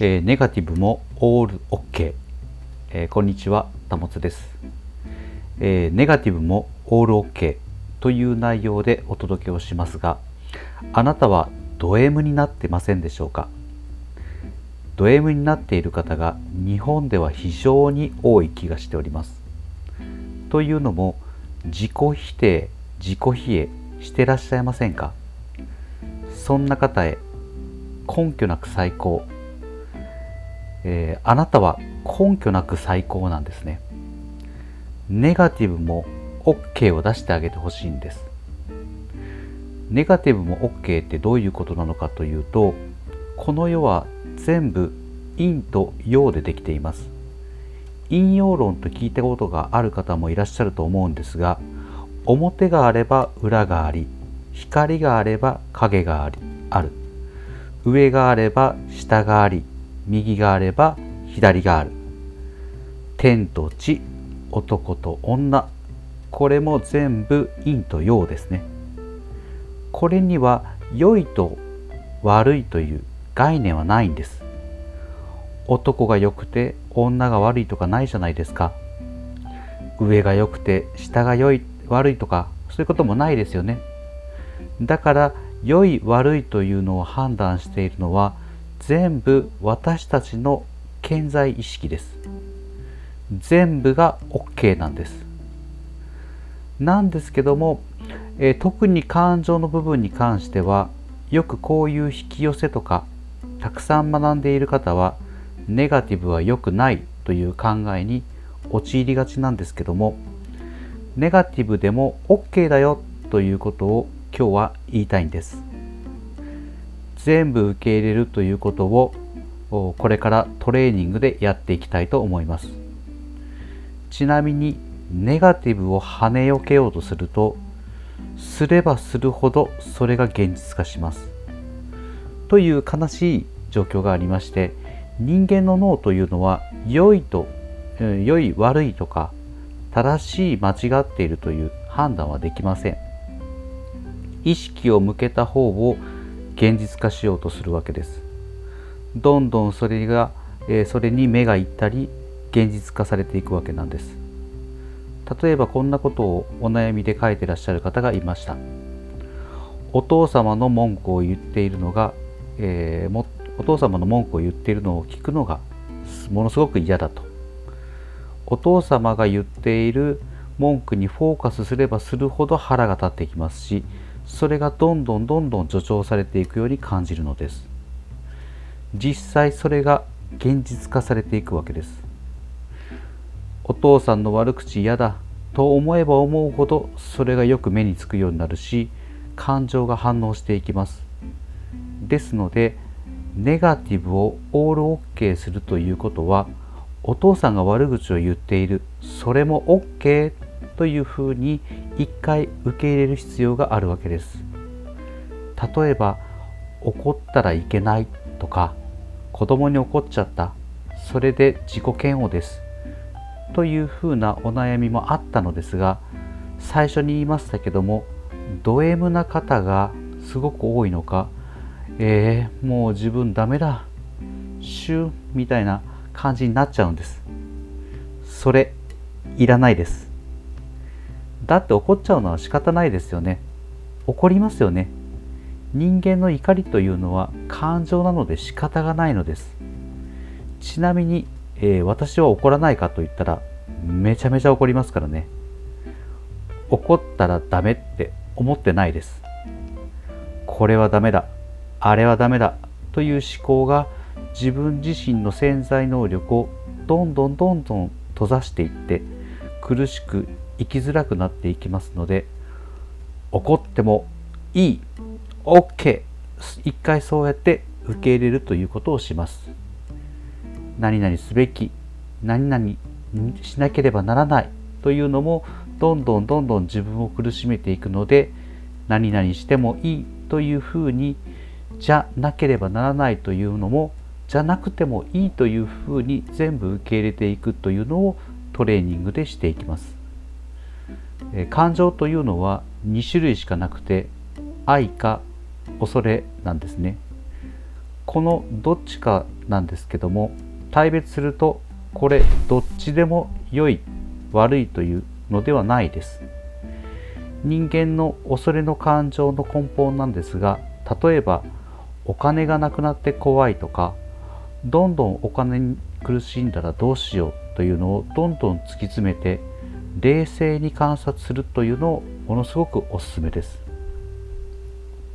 えーネガティブもオール OK、えーこんにちはたもつです、えーネガティブもオール OK という内容でお届けをしますがあなたはド M になってませんでしょうか？ド M になっている方が日本では非常に多い気がしております。というのも自己否定自己否定してらっしゃいませんか？そんな方へ根拠なく最高、えーあなたは根拠なく最高なんですね。ネガティブも OK を出してあげてほしいんです。ネガティブも OK ってどういうことなのかというとこの世は全部陰と陽でできています。陰陽論と聞いたことがある方もいらっしゃると思うんですが表があれば裏があり光があれば影がありある。上があれば下があり右があれば左がある。天と地男と女。これも全部陰と陽ですね。これには良いと悪いという概念はないんです。男が良くて女が悪いとかないじゃないですか。上が良くて下が良い悪いとかそういうこともないですよね。だから良い悪いというのを判断しているのは全部私たちの健在意識です。全部が OK なんです。なんですけども、えー特に感情の部分に関してはよくこういう引き寄せとかたくさん学んでいる方はネガティブは良くないという考えに陥りがちなんですけどもネガティブでも OK だよということを今日は言いたいんです。全部受け入れるということをこれからトレーニングでやっていきたいと思います。ちなみにネガティブを跳ねよけようとするとすればするほどそれが現実化します。という悲しい状況がありまして人間の脳というのは良いと、良い悪いとか正しい間違っているという判断はできません。意識を向けた方を現実化しようとするわけです。どんどんそれが、えそれに目がいったり現実化されていくわけなんです。例えばこんなことをお悩みで書いてらっしゃる方がいました。お父様の文句を言っているのが、えーもお父様の文句を言っているのを聞くのがものすごく嫌だと。お父様が言っている文句にフォーカスすればするほど腹が立ってきますしそれがどんどんどんどん助長されていくように感じるのです。実際それが現実化されていくわけです。お父さんの悪口嫌だと思えば思うほどそれがよく目につくようになるし感情が反応していきます。ですのでネガティブをオール OK するということはお父さんが悪口を言っているそれも OK というふうに一回受け入れる必要があるわけです。例えば怒ったらいけないとか子供に怒っちゃったそれで自己嫌悪ですというふうなお悩みもあったのですが最初に言いましたけどもド M な方がすごく多いのかえー、もう自分ダメだシューみたいな感じになっちゃうんです。それいらないです。だって怒っちゃうのは仕方ないですよね。怒りますよね。人間の怒りというのは感情なので仕方がないのです。ちなみに、えー私は怒らないかと言ったらめちゃめちゃ怒りますからね。怒ったらダメって思ってないです。これはダメだ。あれはダメだ。という思考が自分自身の潜在能力をどんどんどんどん閉ざしていって苦しく生きづらくなっていきますので怒ってもいい OK 一回そうやって受け入れるということをします何々すべき何々しなければならないというのもどんどんどんどん自分を苦しめていくので何々してもいいというふうにじゃなければならないというのもじゃなくてもいいというふうに全部受け入れていくというのをトレーニングでしていきます。感情というのは2種類しかなくて愛か恐れなんですね。このどっちかなんですけども大別するとこれどっちでも良い悪いというのではないです人間の恐れの感情の根本なんですが例えばお金がなくなって怖いとかどんどんお金に苦しんだらどうしようというのをどんどん突き詰めて冷静に観察するというのをものすごくおすすめです。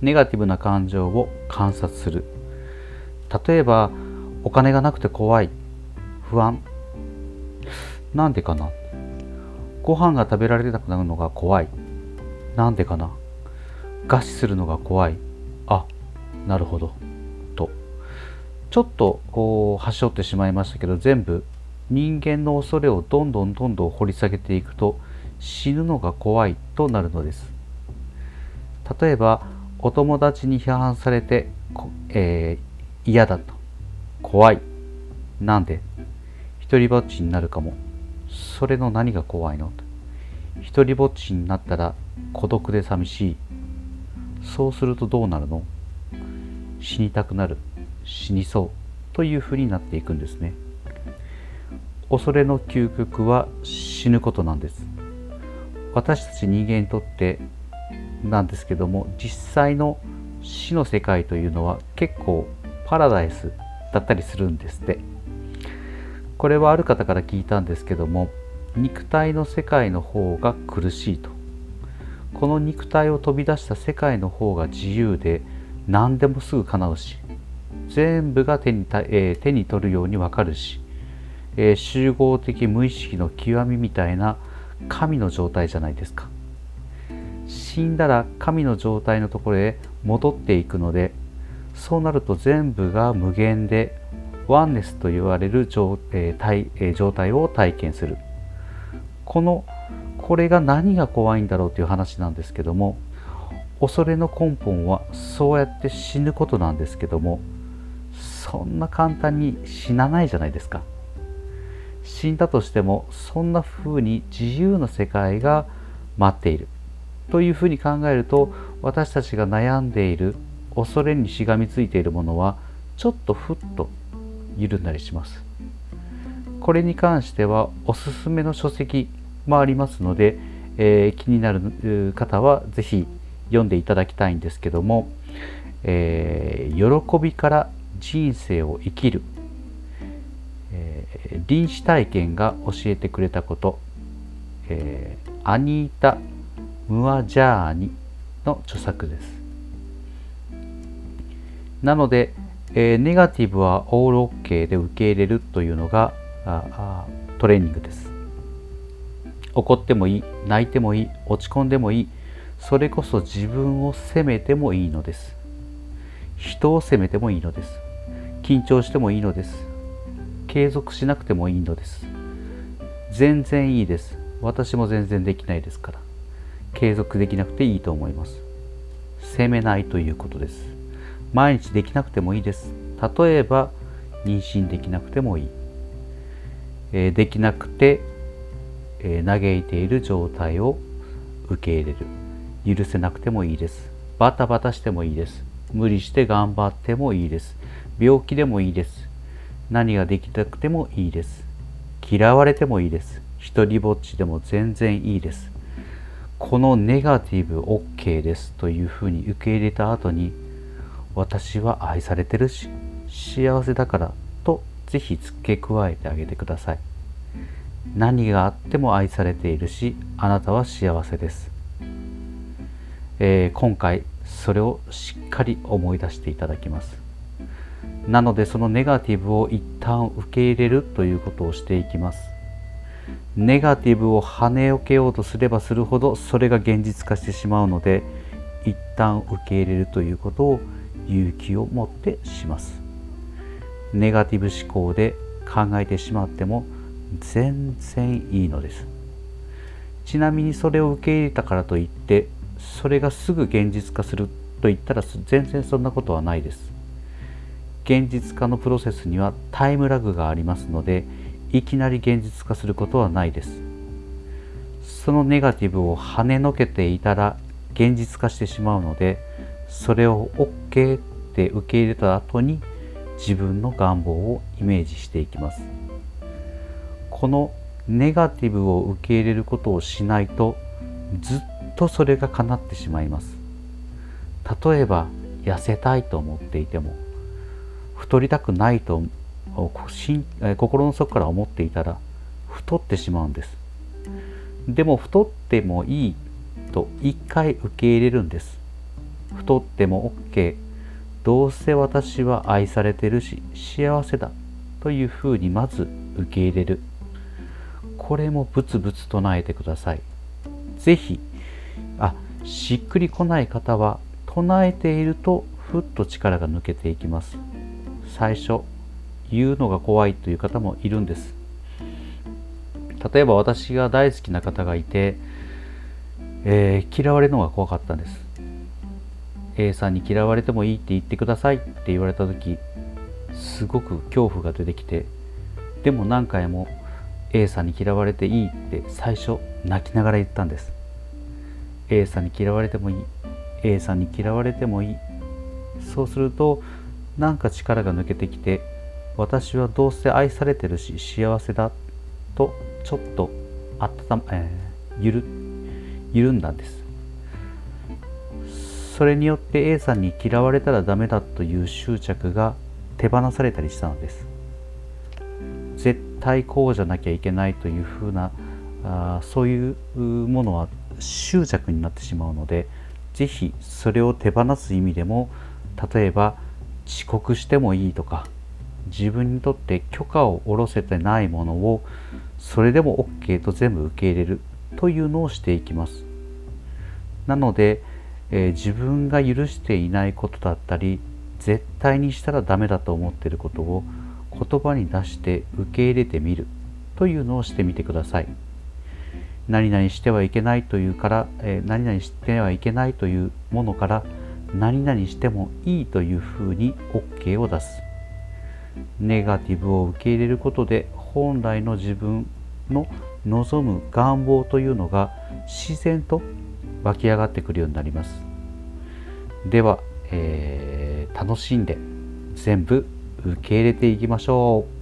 ネガティブな感情を観察する。例えばお金がなくて怖い。不安。なんでかな。ご飯が食べられなくなるのが怖い。なんでかな。餓死するのが怖い。あなるほど。と。ちょっとこう端折ってしまいましたけど全部人間の恐れをどんどんどんどん掘り下げていくと死ぬのが怖いとなるのです。例えばお友達に批判されて、えー、嫌だと怖い。なんで？一りぼっちになるかも。それの何が怖いの？一りぼっちになったら孤独で寂しい。そうするとどうなるの？死にたくなる。死にそう。というふうになっていくんですね。恐れの究極は死ぬことなんです。私たち人間にとってなんですけども実際の死の世界というのは結構パラダイスだったりするんですって。これはある方から聞いたんですけども肉体の世界の方が苦しいと。この肉体を飛び出した世界の方が自由で何でもすぐ叶うし全部が手に,、えー、手に取るようにわかるし、えー、集合的無意識の極みみたいな神の状態じゃないですか。死んだら神の状態のところへ戻っていくのでそうなると全部が無限でワンネスと言われる状,、えーえー、状態を体験する。このこれが何が怖いんだろうという話なんですけども恐れの根本はそうやって死ぬことなんですけどもそんな簡単に死なないじゃないですか。死んだとしてもそんな風に自由な世界が待っている。というふうに考えると私たちが悩んでいる恐れにしがみついているものはちょっとふっと緩んだりします。これに関してはおすすめの書籍もありますので、えー、気になる方は是非読んでいただきたいんですけども、えー、喜びから人生を生きる、臨死体験が教えてくれたこと、えー、アニータ・ムアジャーニの著作です。なので、えー、ネガティブはオールオッケーで受け入れるというのがあトレーニングです。怒ってもいい泣いてもいい落ち込んでもいいそれこそ自分を責めてもいいのです。人を責めてもいいのです。緊張してもいいのです。継続しなくてもいいのです全然いいです私も全然できないですから継続できなくていいと思います責めないということです毎日できなくてもいいです例えば妊娠できなくてもいい、えー、できなくて、えー、嘆いている状態を受け入れる許せなくてもいいです。バタバタしてもいいです。無理して頑張ってもいいです。病気でもいいです。何ができなくてもいいです。嫌われてもいいです。一りぼっちでも全然いいです。このネガティブ OK ですというふうに受け入れた後に私は愛されてるし幸せだからとぜひ付け加えてあげてください。何があっても愛されているしあなたは幸せです。えー、今回それをしっかり思い出していただきますなのでそのネガティブを一旦受け入れるということをしていきます。ネガティブを跳ねよけようとすればするほどそれが現実化してしまうので一旦受け入れるということを勇気を持ってします。ネガティブ思考で考えてしまっても全然いいのです。ちなみにそれを受け入れたからといってそれがすぐ現実化すると言ったら全然そんなことはないです。現実化のプロセスにはタイムラグがありますのでいきなり現実化することはないです。そのネガティブを跳ねのけていたら現実化してしまうのでそれを OK って受け入れた後に自分の願望をイメージしていきます。このネガティブを受け入れることをしないとずっとそれが叶ってしまいます。例えば痩せたいと思っていても太りたくないと心の底から思っていたら太ってしまうんです。でも太ってもいいと一回受け入れるんです。太っても OK どうせ私は愛されてるし幸せだというふうにまず受け入れる。これもブツブツ唱えてください。是非あしっくりこない方は唱えているとふっと力が抜けていきます。最初言うのが怖いという方もいるんです。例えば私が大好きな方がいて、えー、嫌われるのが怖かったんです。A さんに嫌われてもいいって言ってくださいって言われた時すごく恐怖が出てきてでも何回も A さんに嫌われていいって最初泣きながら言ったんです。A さんに嫌われてもいい。A さんに嫌われてもいい。そうするとなんか力が抜けてきて私はどうせ愛されてるし幸せだとちょっと温ま、えー、ゆる緩んだんです。それによって A さんに嫌われたらダメだという執着が手放されたりしたのです。絶対こうじゃなきゃいけないというふうなあそういうものは執着になってしまうので是非それを手放す意味でも例えば遅刻してもいいとか自分にとって許可を下ろせてないものをそれでも OK と全部受け入れるというのをしていきます。なので、えー、自分が許していないことだったり絶対にしたらダメだと思っていることを言葉に出して受け入れてみるというのをしてみてください。何々してはいけないというから、えー、何々してはいけないというものから何々してもいいというふうに OK を出す。ネガティブを受け入れることで本来の自分の望む願望というのが自然と湧き上がってくるようになります。では、えー、楽しんで全部受け入れていきましょう。